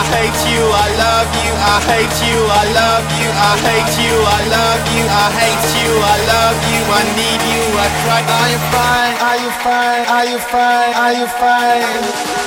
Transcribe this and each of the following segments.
I hate you, I love you, I hate you, I love you, I hate you, I love you, I hate you, I love you, I need you, I cry. Are you fine? Are you fine? Are you fine? Are you fine?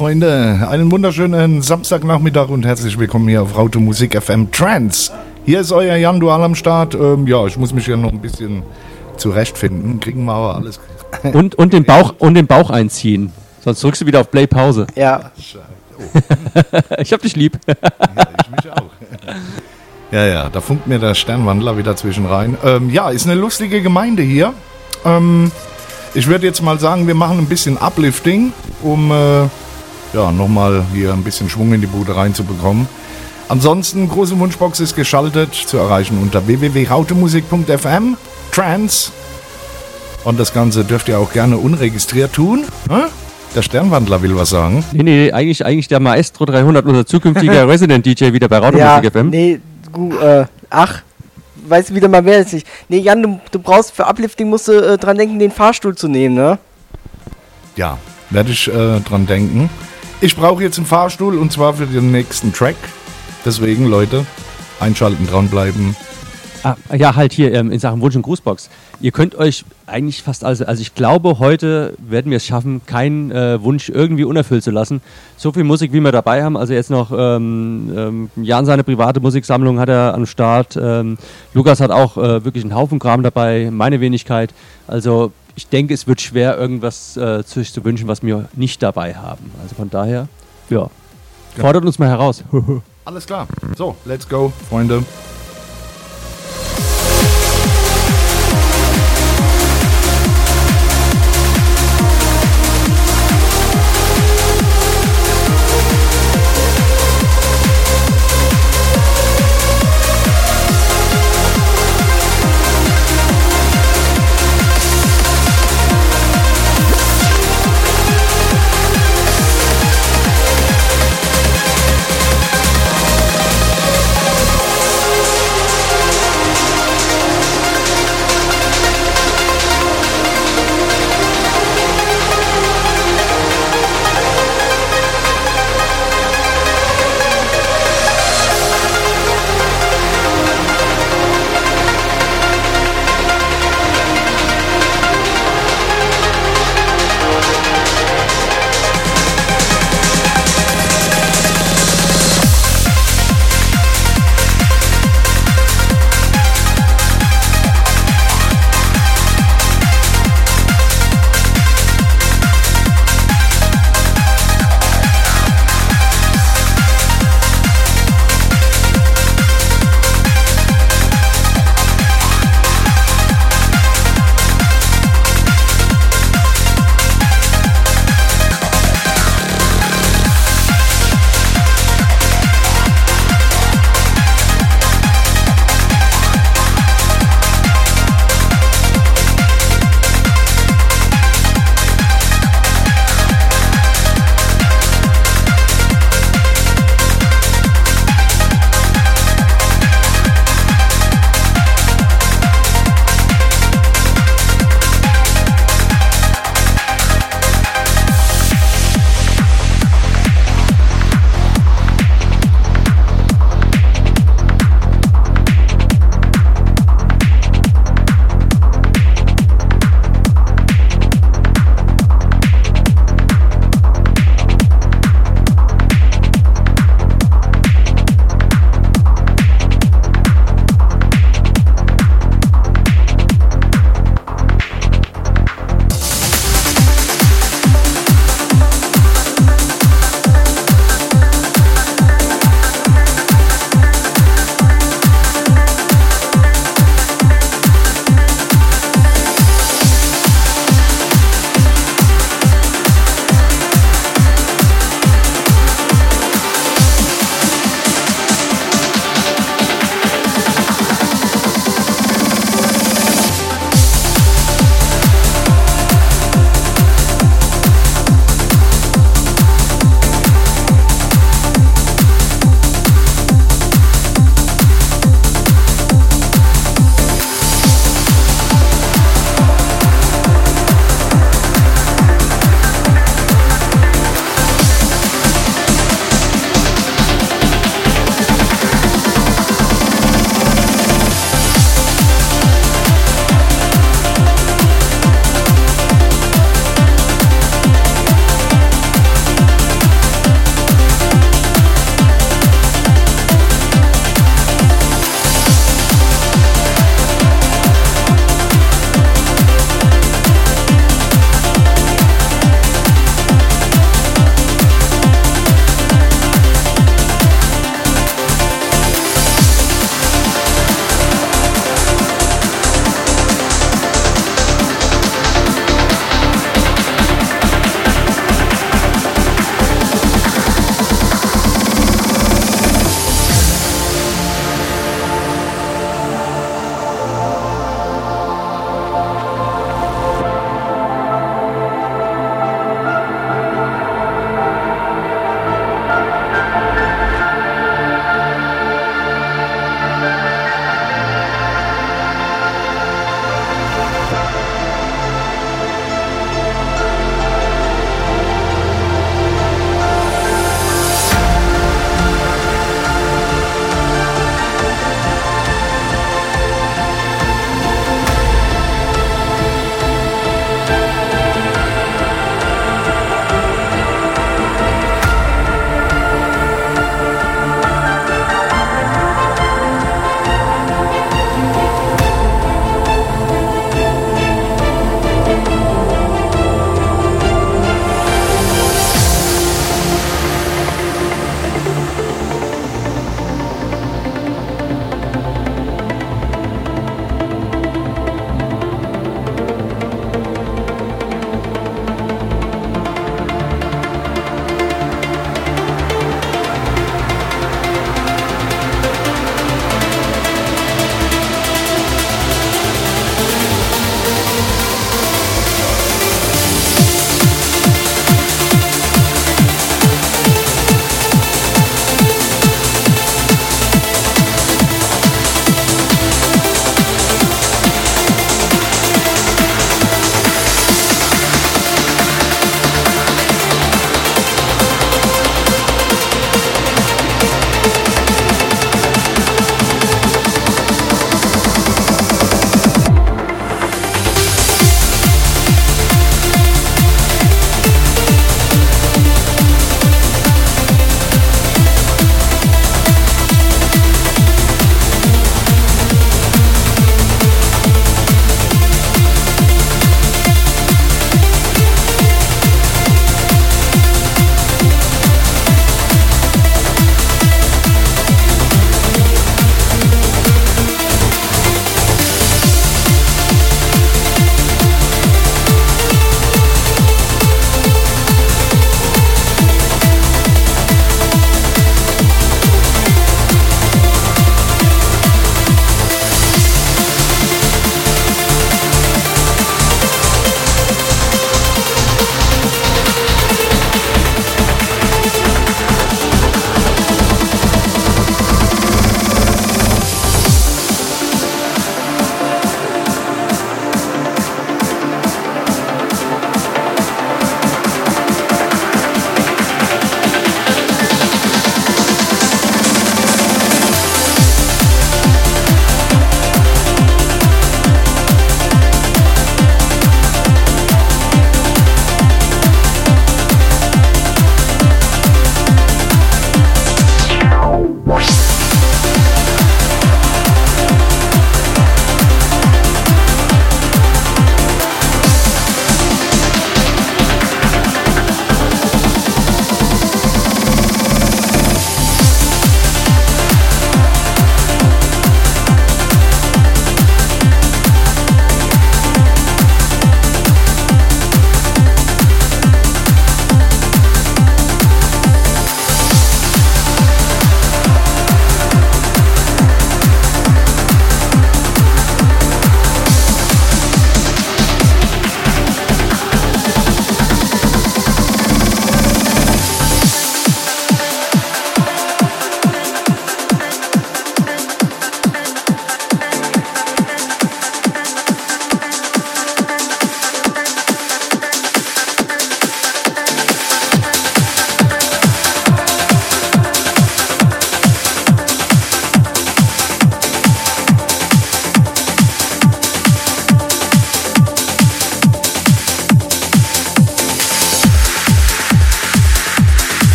Freunde, einen wunderschönen Samstagnachmittag und herzlich willkommen hier auf Rauto Musik FM Trans. Hier ist euer Jan Dual am Start. Ähm, ja, ich muss mich ja noch ein bisschen zurechtfinden. Kriegen wir aber alles. Und, und, den Bauch, und den Bauch einziehen. Sonst drückst du wieder auf Play Pause. Ja. ich hab dich lieb. ja, ich mich auch. Ja, ja, da funkt mir der Sternwandler wieder zwischen rein. Ähm, ja, ist eine lustige Gemeinde hier. Ähm, ich würde jetzt mal sagen, wir machen ein bisschen Uplifting, um äh, ja, nochmal hier ein bisschen Schwung in die Bude reinzubekommen. Ansonsten, große Wunschbox ist geschaltet, zu erreichen unter www.rautemusik.fm, Trans. Und das Ganze dürft ihr auch gerne unregistriert tun. Hä? Der Sternwandler will was sagen. Nee, nee, eigentlich, eigentlich der Maestro 300, unser zukünftiger Resident DJ wieder bei Rautemusik ja, FM. Nee, gu, äh, ach, weiß wieder mal wer es nicht. Nee, Jan, du, du brauchst für Uplifting musst du äh, dran denken, den Fahrstuhl zu nehmen, ne? Ja, werde ich äh, dran denken. Ich brauche jetzt einen Fahrstuhl und zwar für den nächsten Track. Deswegen, Leute, einschalten, dranbleiben. Ah, ja, halt hier ähm, in Sachen Wunsch und Grußbox. Ihr könnt euch eigentlich fast also, also ich glaube, heute werden wir es schaffen, keinen äh, Wunsch irgendwie unerfüllt zu lassen. So viel Musik, wie wir dabei haben. Also jetzt noch ähm, ähm, Jan seine private Musiksammlung hat er am Start. Ähm, Lukas hat auch äh, wirklich einen Haufen Kram dabei, meine Wenigkeit. Also ich denke, es wird schwer, irgendwas äh, zu, zu wünschen, was wir nicht dabei haben. Also von daher, ja, fordert uns mal heraus. Alles klar. So, let's go, Freunde.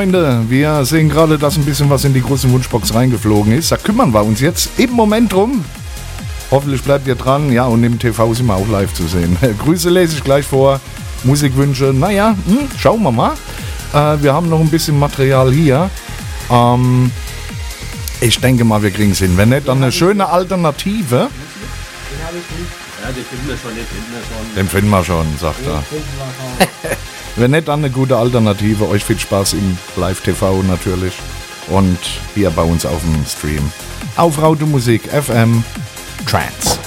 Freunde, wir sehen gerade, dass ein bisschen was in die große Wunschbox reingeflogen ist. Da kümmern wir uns jetzt im Moment drum. Hoffentlich bleibt ihr dran. Ja, und im TV sind wir auch live zu sehen. Grüße lese ich gleich vor. Musikwünsche, naja, hm, schauen wir mal. Äh, wir haben noch ein bisschen Material hier. Ähm, ich denke mal, wir kriegen es hin. Wenn nicht, dann eine schöne Alternative. Ja, den finden wir schon, den finden wir schon. Den finden wir schon, sagt er. Wenn nicht, dann eine gute Alternative. Euch viel Spaß im Live-TV natürlich. Und hier bei uns auf dem Stream. Auf Raute Musik FM Trance.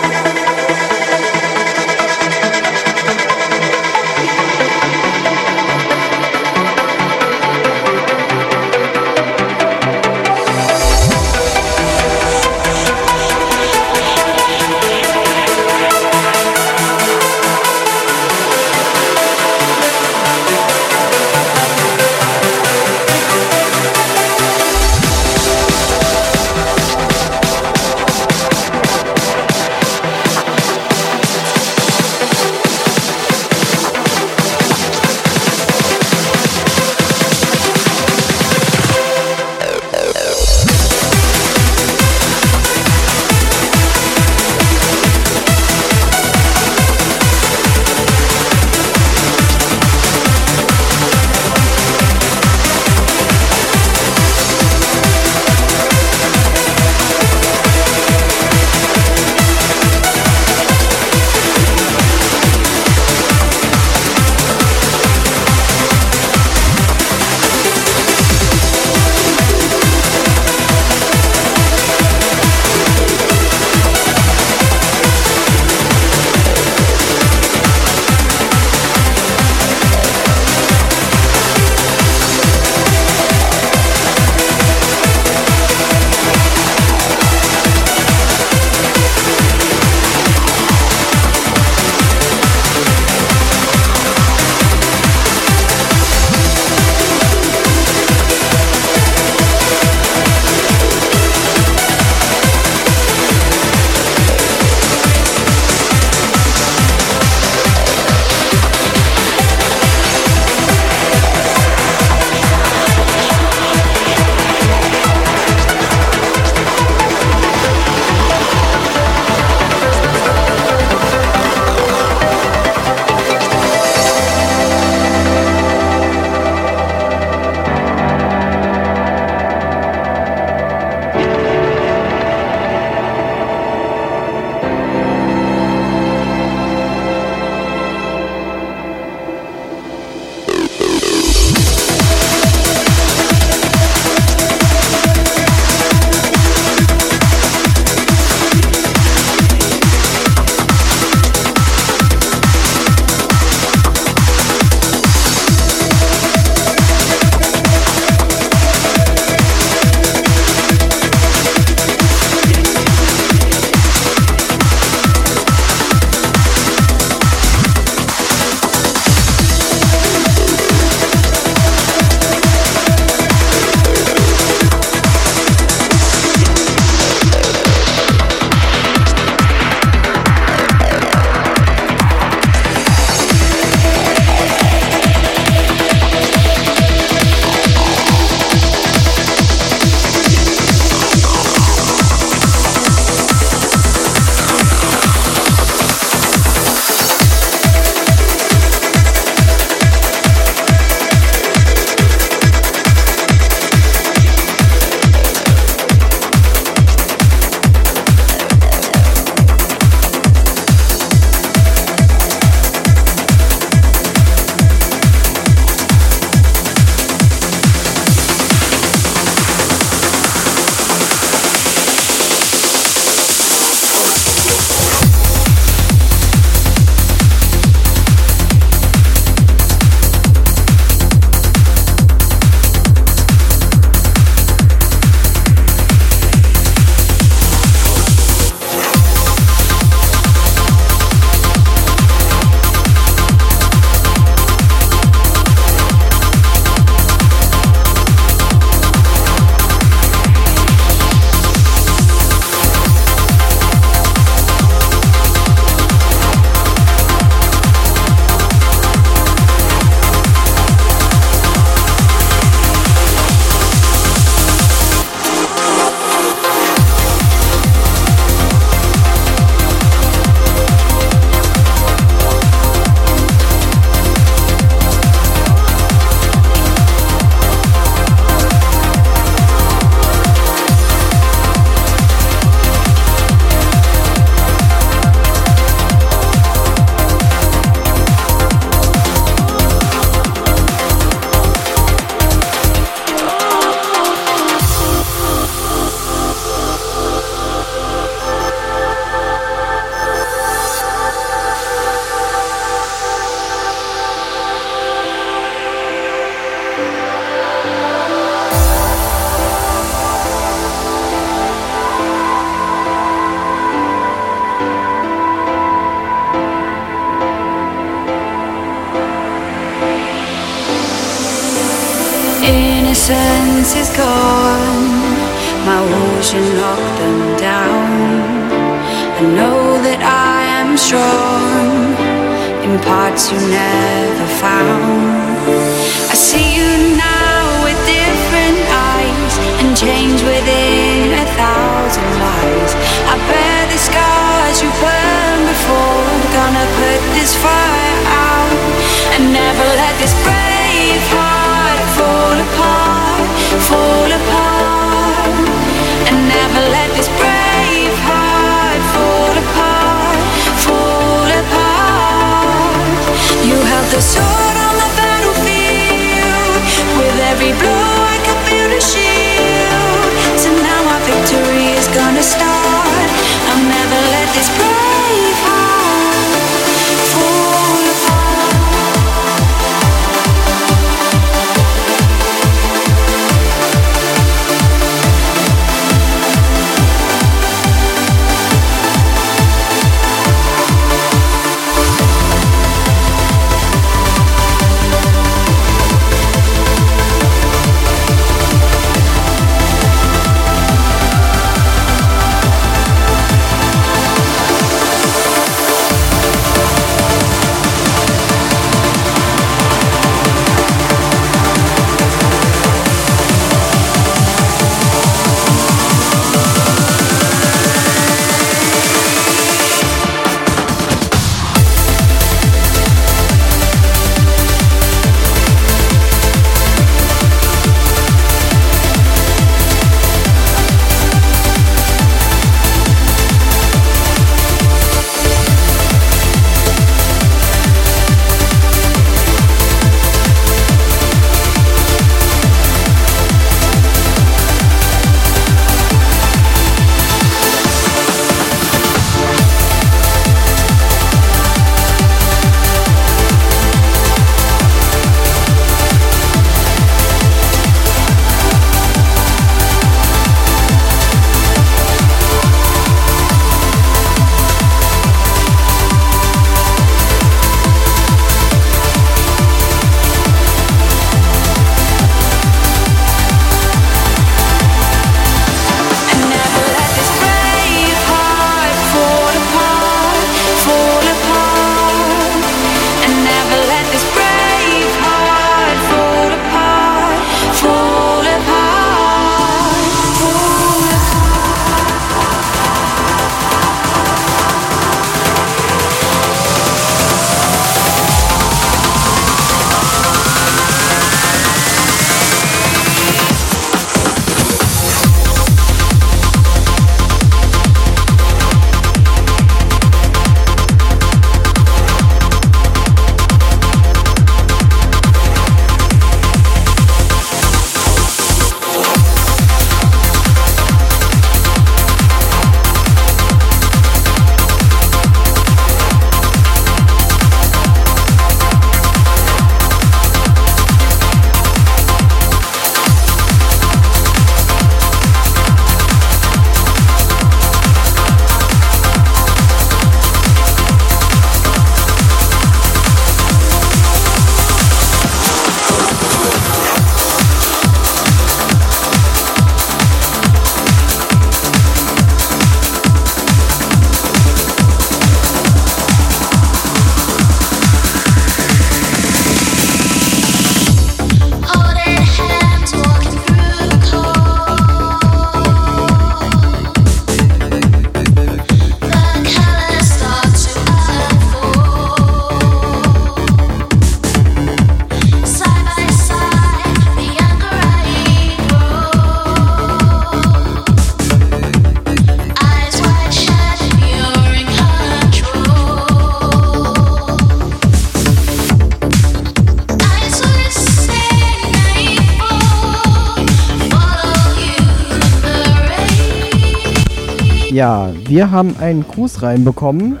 Wir haben einen Gruß reinbekommen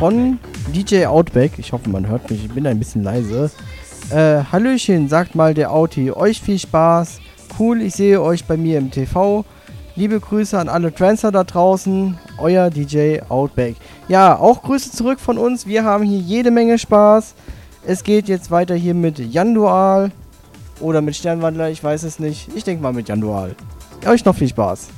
von DJ Outback. Ich hoffe, man hört mich. Ich bin ein bisschen leise. Äh, Hallöchen, sagt mal der Auti. Euch viel Spaß. Cool, ich sehe euch bei mir im TV. Liebe Grüße an alle Trancer da draußen. Euer DJ Outback. Ja, auch Grüße zurück von uns. Wir haben hier jede Menge Spaß. Es geht jetzt weiter hier mit Jan Dual Oder mit Sternwandler, ich weiß es nicht. Ich denke mal mit Jan Dual. Euch noch viel Spaß.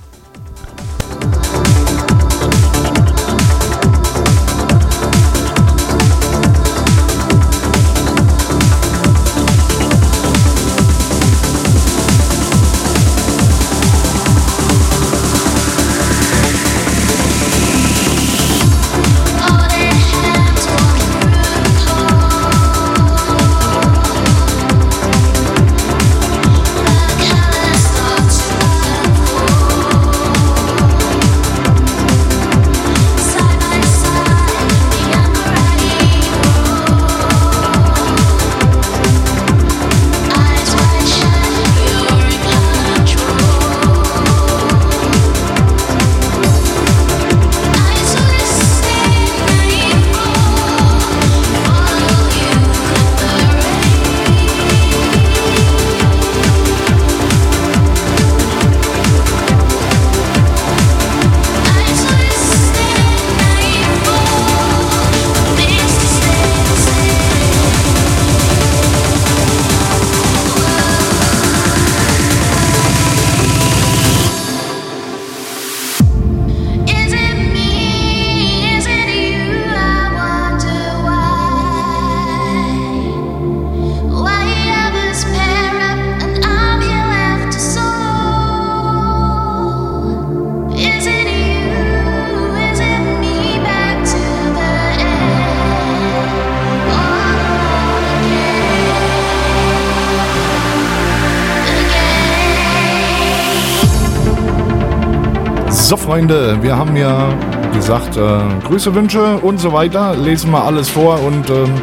Freunde, wir haben ja gesagt, äh, Grüße, Wünsche und so weiter. Lesen wir alles vor und ähm,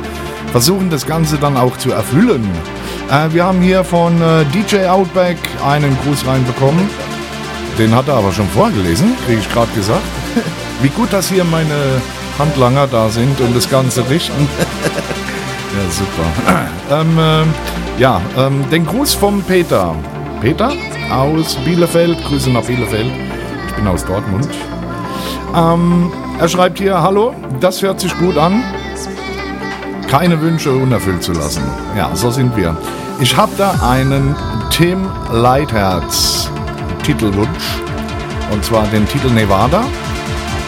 versuchen das Ganze dann auch zu erfüllen. Äh, wir haben hier von äh, DJ Outback einen Gruß reinbekommen. Den hat er aber schon vorgelesen, kriege ich gerade gesagt. Wie gut, dass hier meine Handlanger da sind und das Ganze richten. ja, super. ähm, äh, ja, ähm, den Gruß vom Peter. Peter aus Bielefeld. Grüße nach Bielefeld. Ich bin aus Dortmund. Ähm, er schreibt hier, hallo, das hört sich gut an. Keine Wünsche unerfüllt zu lassen. Ja, so sind wir. Ich habe da einen Tim Leitherz Titelwunsch. Und zwar den Titel Nevada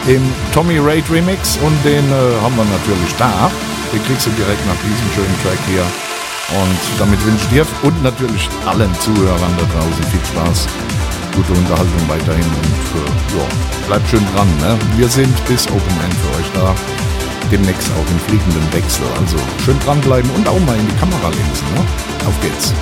im Tommy Raid Remix. Und den äh, haben wir natürlich da. Den kriegst du direkt nach diesem schönen Track hier. Und damit wünsche ich dir und natürlich allen Zuhörern da draußen viel Spaß gute Unterhaltung weiterhin und äh, ja, bleibt schön dran. Ne? Wir sind bis Open End für euch da. Demnächst auch im fliegenden Wechsel. Also schön dranbleiben und auch mal in die Kamera linsen. Ne? Auf geht's.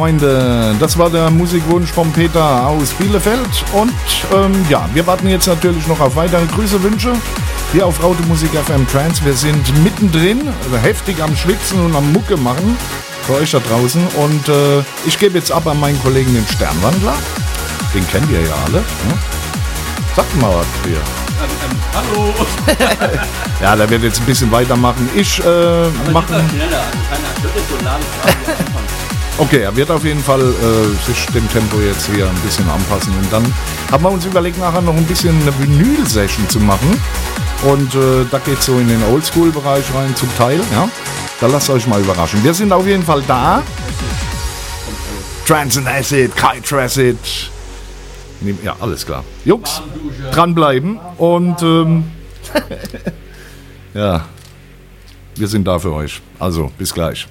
Freunde, das war der Musikwunsch von Peter aus Bielefeld. Und ähm, ja, wir warten jetzt natürlich noch auf weitere Grüße, Wünsche. Hier auf Raute Musik FM Trans. Wir sind mittendrin, also heftig am Schwitzen und am Mucke machen. Für euch da draußen. Und äh, ich gebe jetzt ab an meinen Kollegen den Sternwandler. Den kennt ihr ja alle. Ne? Sagt mal was hier. Hallo! Ja, der wird jetzt ein bisschen weitermachen. Ich äh, mache. Okay, er wird auf jeden Fall äh, sich dem Tempo jetzt hier ein bisschen anpassen. Und dann haben wir uns überlegt, nachher noch ein bisschen eine Vinyl-Session zu machen. Und äh, da geht so in den Oldschool-Bereich rein zum Teil. Ja? Da lasst euch mal überraschen. Wir sind auf jeden Fall da. Trans and Acid, Kite Acid. Ja, alles klar. Jungs, dranbleiben. Und ähm, ja, wir sind da für euch. Also, bis gleich.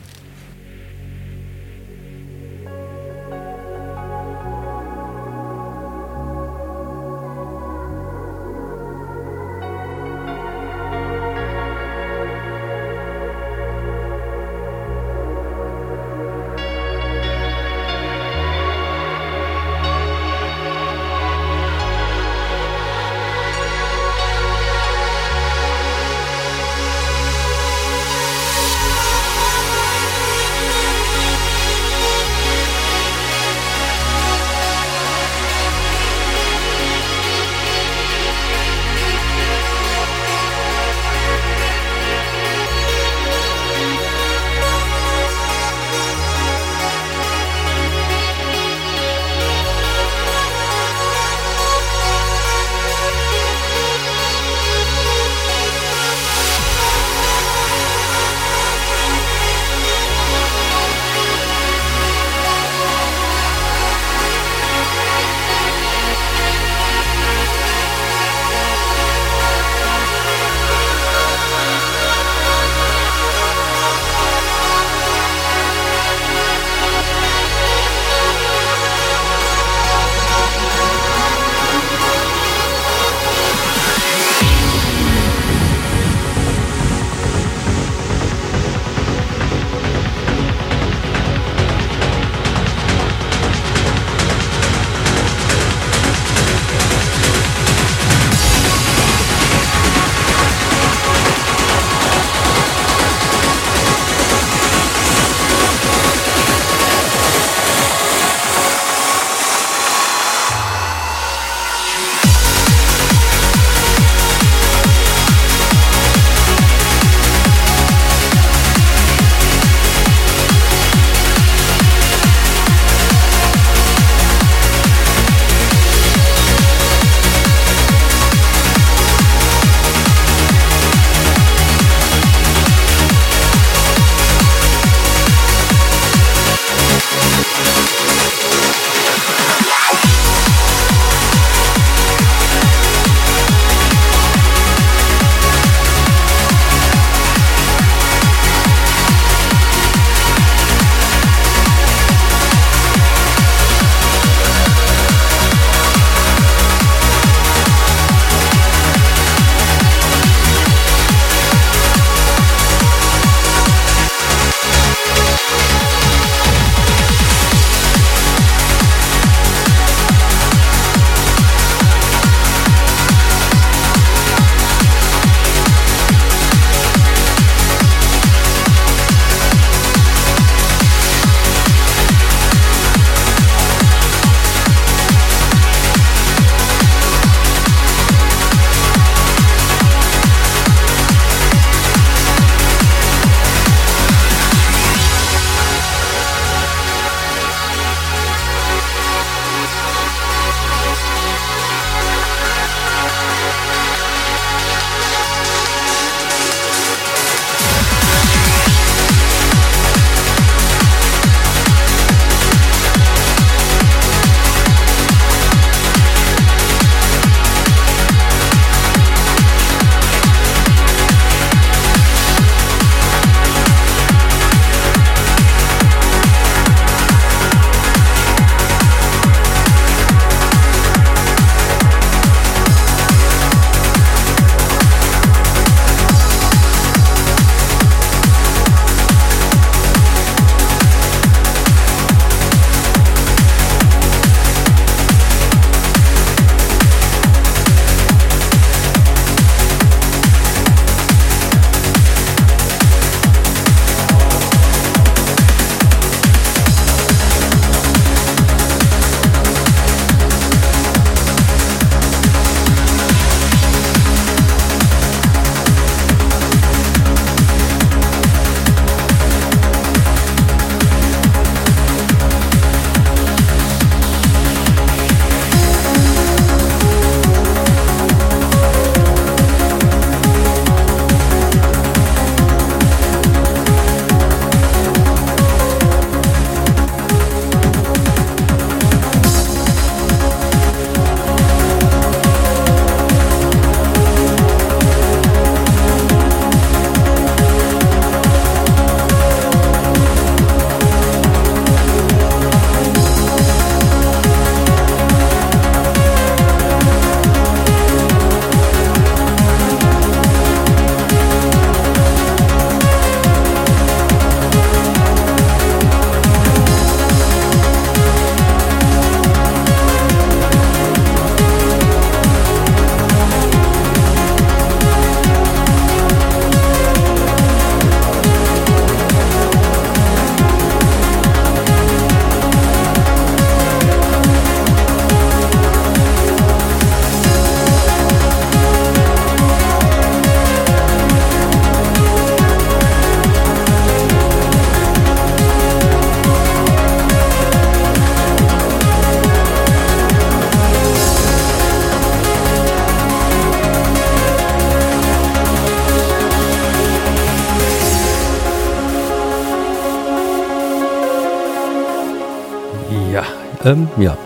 Ähm, ja,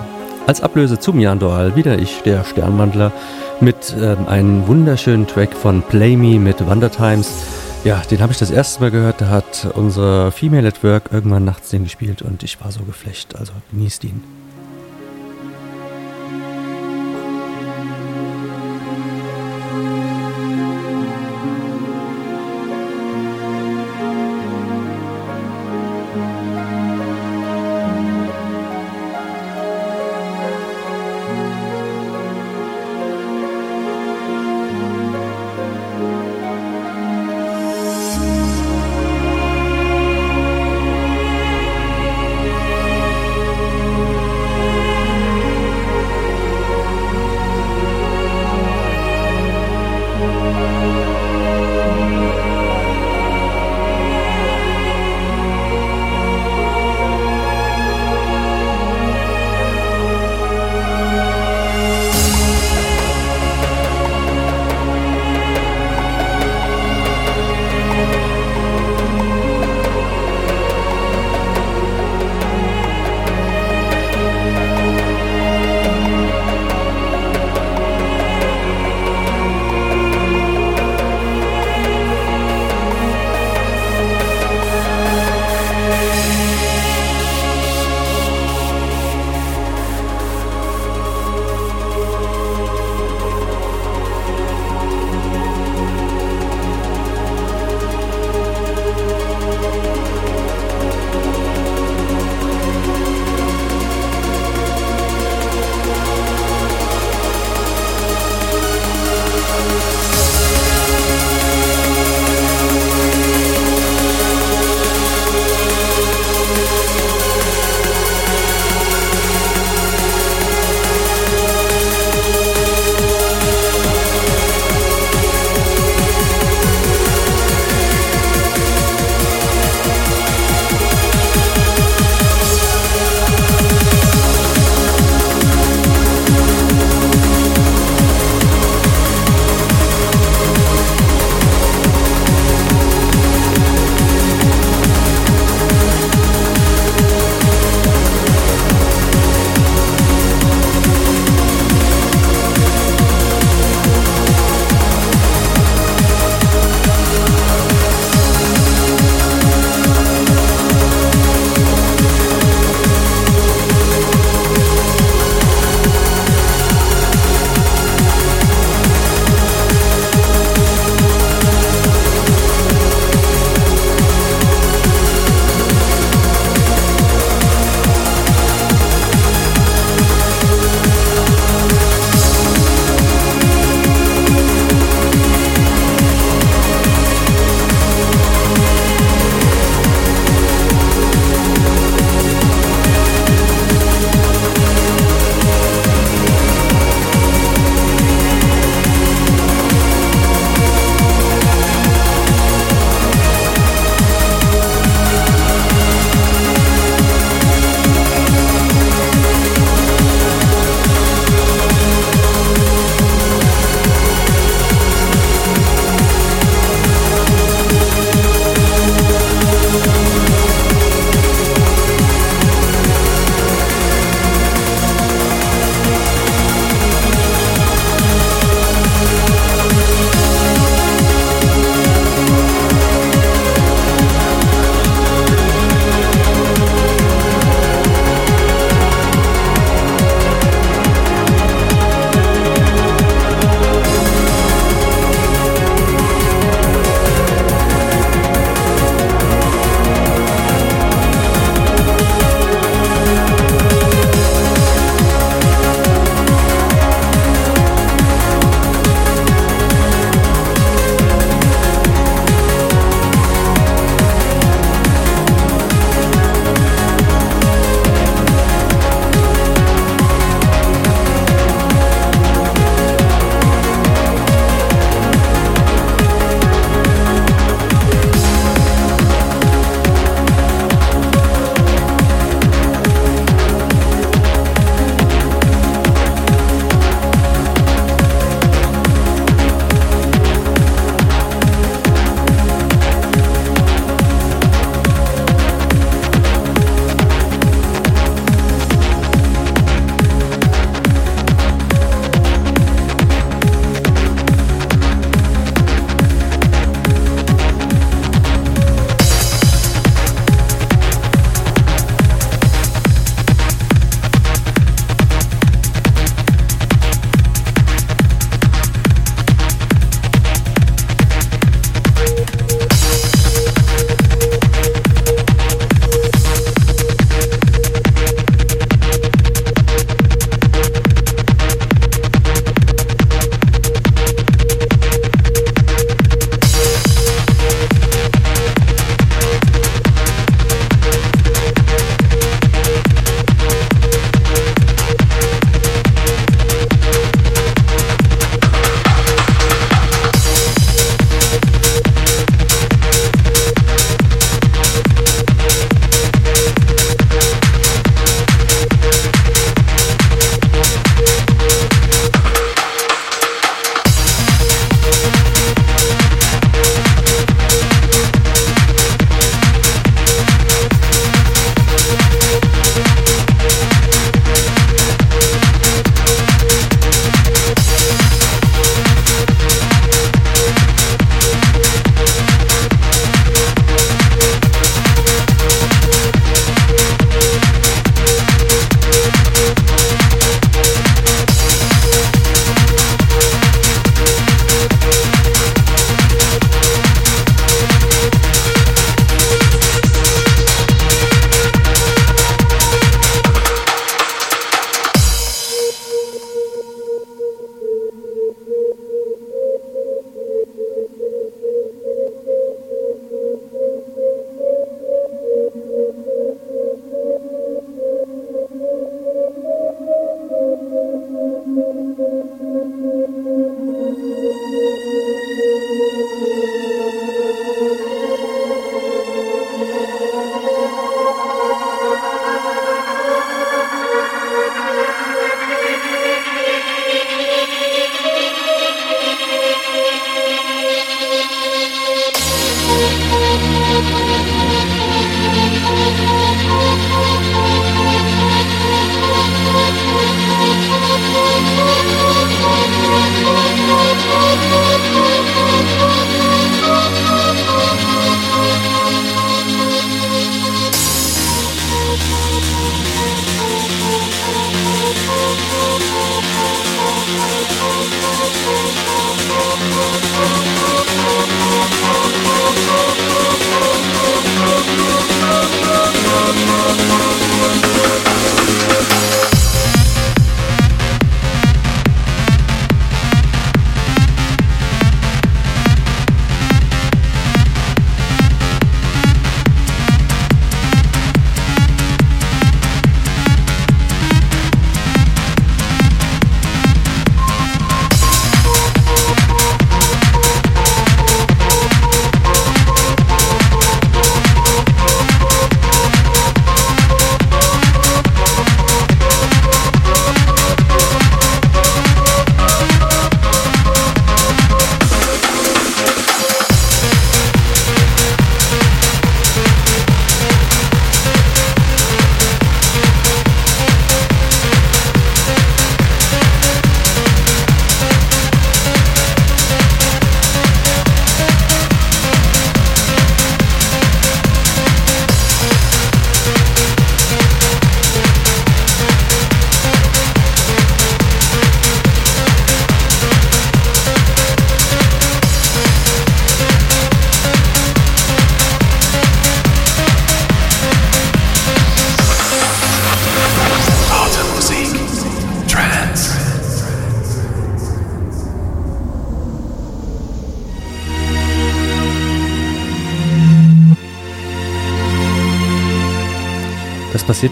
als Ablöse zum Jandorl wieder ich, der Sternwandler, mit ähm, einem wunderschönen Track von Play Me mit Wonder Times. Ja, den habe ich das erste Mal gehört, da hat unsere Female at Work irgendwann nachts den gespielt und ich war so geflecht, also genießt ihn.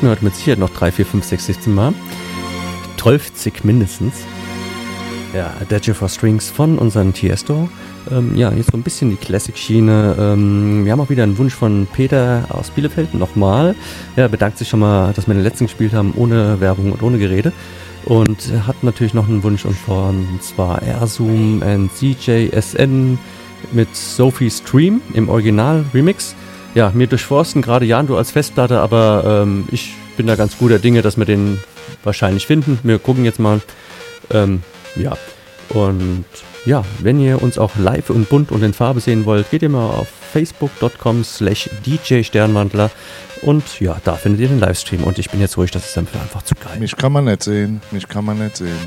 Mir heute mit Sicherheit noch 3, 4, 5, 6, 17 Mal. 12 mindestens. Ja, Adagio for Strings von unseren Tiesto. Ähm, ja, jetzt so ein bisschen die Classic-Schiene. Ähm, wir haben auch wieder einen Wunsch von Peter aus Bielefeld. Nochmal. Ja, bedankt sich schon mal, dass wir den letzten gespielt haben, ohne Werbung und ohne Gerede. Und er hat natürlich noch einen Wunsch und von zwar Airzoom and CJSN mit Sophie Stream im Original-Remix. Ja, mir durchforsten gerade Jan, du als Festplatte, aber ähm, ich bin da ganz guter Dinge, dass wir den wahrscheinlich finden. Wir gucken jetzt mal. Ähm, ja, und ja, wenn ihr uns auch live und bunt und in Farbe sehen wollt, geht ihr mal auf facebook.com slash DJ Sternwandler und ja, da findet ihr den Livestream und ich bin jetzt ruhig, das ist einfach zu geil. Mich kann man nicht sehen. Mich kann man nicht sehen.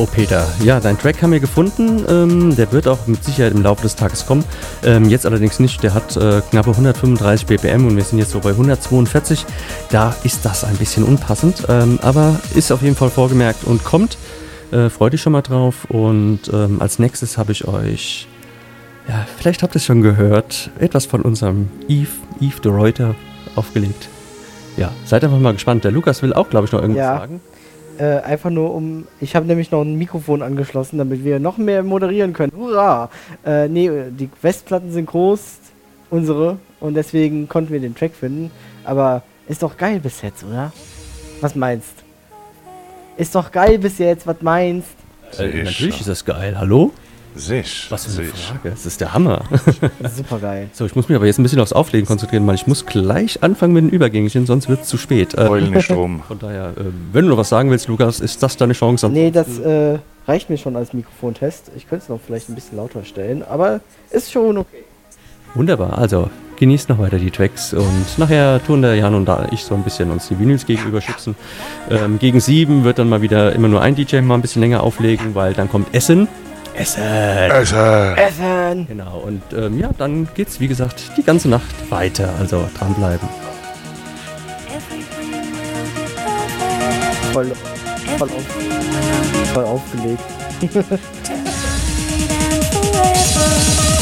So, Peter, ja, dein Track haben wir gefunden. Ähm, der wird auch mit Sicherheit im Laufe des Tages kommen. Ähm, jetzt allerdings nicht. Der hat äh, knappe 135 BPM und wir sind jetzt so bei 142. Da ist das ein bisschen unpassend, ähm, aber ist auf jeden Fall vorgemerkt und kommt. Äh, freut dich schon mal drauf. Und ähm, als nächstes habe ich euch, ja, vielleicht habt ihr es schon gehört, etwas von unserem Yves, Yves de Reuter aufgelegt. Ja, seid einfach mal gespannt. Der Lukas will auch, glaube ich, noch irgendwas Ja. sagen. Äh, einfach nur um. Ich habe nämlich noch ein Mikrofon angeschlossen, damit wir noch mehr moderieren können. Hurra! Äh, nee, die Westplatten sind groß, unsere, und deswegen konnten wir den Track finden. Aber ist doch geil bis jetzt, oder? Was meinst? Ist doch geil bis jetzt, was meinst? Äh, natürlich ist das geil. Hallo? Sich. Was für eine sich. Frage. Das ist der Hammer. Super geil. so, ich muss mich aber jetzt ein bisschen aufs Auflegen konzentrieren, weil ich muss gleich anfangen mit den Übergängen, sonst wird es zu spät. Äh, Heul nicht rum. von daher, äh, wenn du noch was sagen willst, Lukas, ist das deine Chance? Nee, das äh, reicht mir schon als Mikrofontest. Ich könnte es noch vielleicht ein bisschen lauter stellen, aber ist schon okay. Wunderbar. Also, genießt noch weiter die Tracks und nachher tun der Jan und da ich so ein bisschen uns die Vinyls gegenüber schützen. Ähm, gegen sieben wird dann mal wieder immer nur ein DJ mal ein bisschen länger auflegen, weil dann kommt Essen. Essen! Essen. Genau, und ähm, ja, dann geht's wie gesagt die ganze Nacht weiter, also dranbleiben. Voll, voll, auf, voll aufgelegt.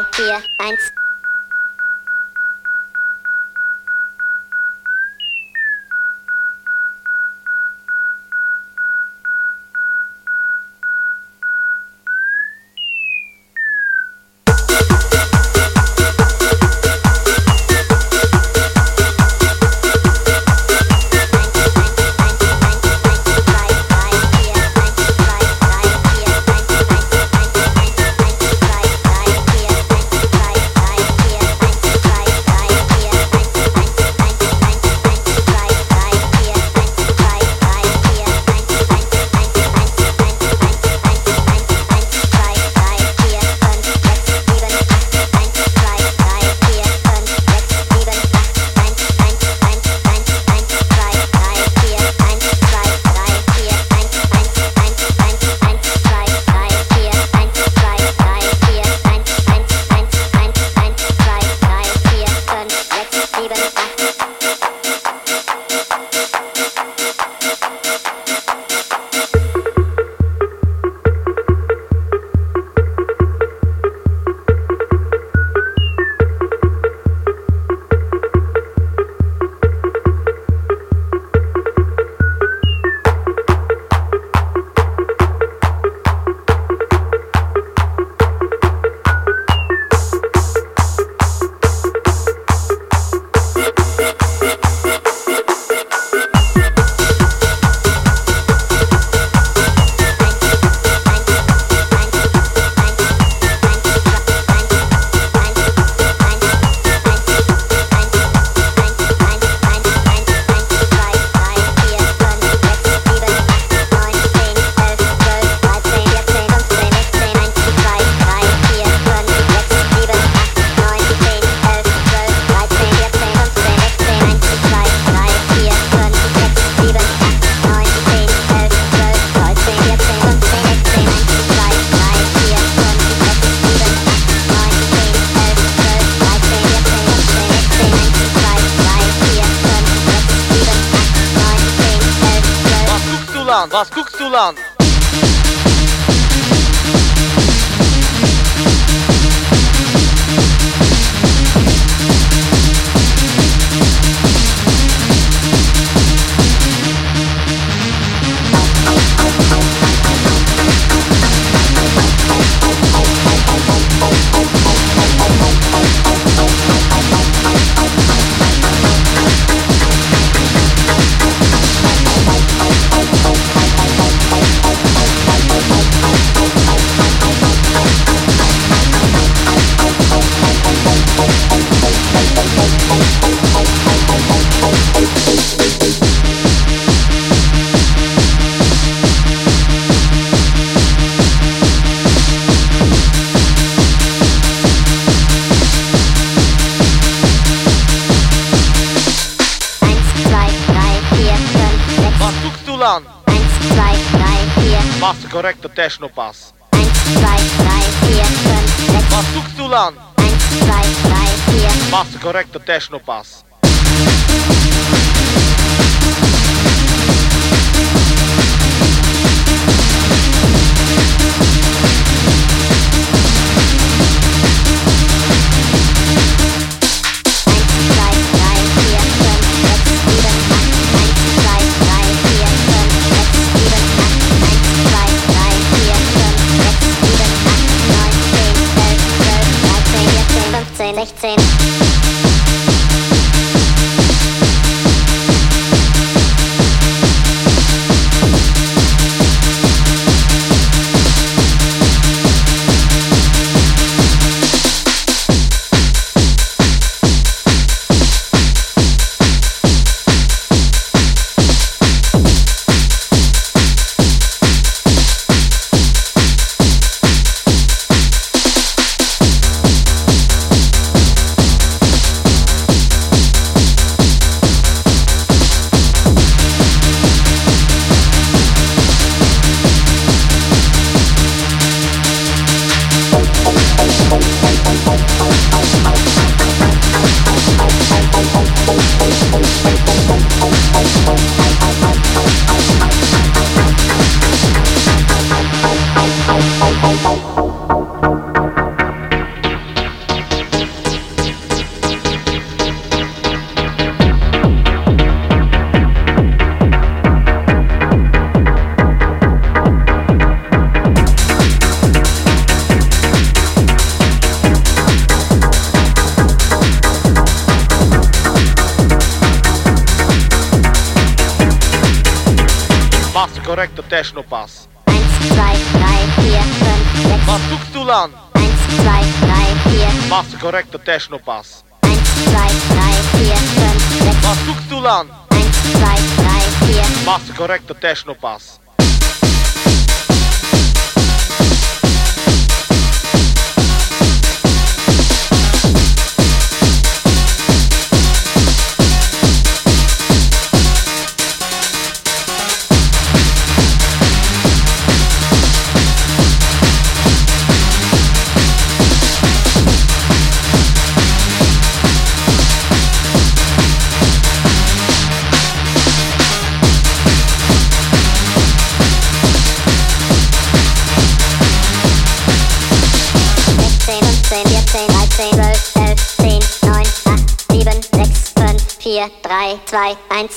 3, 4, 1. Land? Eins, zwei, drei, vier. Machst du korrekte Techno-Pass? Eins, zwei, drei, vier, fünf, sechs. Was guckst du Land? Eins, zwei, drei, vier. Machst du korrekte Techno-Pass? Du korrekte Techno-Pass? Eins, zwei, drei, vier, fünf, sechs. Was guckst du Land? Eins, zwei, drei, vier. Machst du korrekte Techno-Pass? Eins, zwei, drei, vier, fünf, sechs. Was guckst du Land? Eins, zwei, drei, vier. Machst du korrekte Techno-Pass? Sechzehn, 2, 1.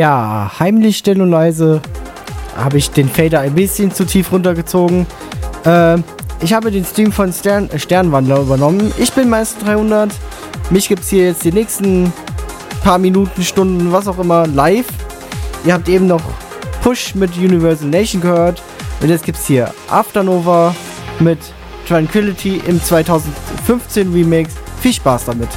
Ja, heimlich still und leise habe ich den Fader ein bisschen zu tief runtergezogen. Ähm, ich habe den Stream von Stern, äh, Sternwandler übernommen. Ich bin Meister 300. Mich gibt es hier jetzt die nächsten paar Minuten, Stunden, was auch immer, live. Ihr habt eben noch Push mit Universal Nation gehört. Und jetzt gibt es hier Afternova mit Tranquility im 2015 Remix. Viel Spaß damit.